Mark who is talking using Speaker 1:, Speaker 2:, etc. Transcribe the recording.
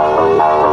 Speaker 1: Oh,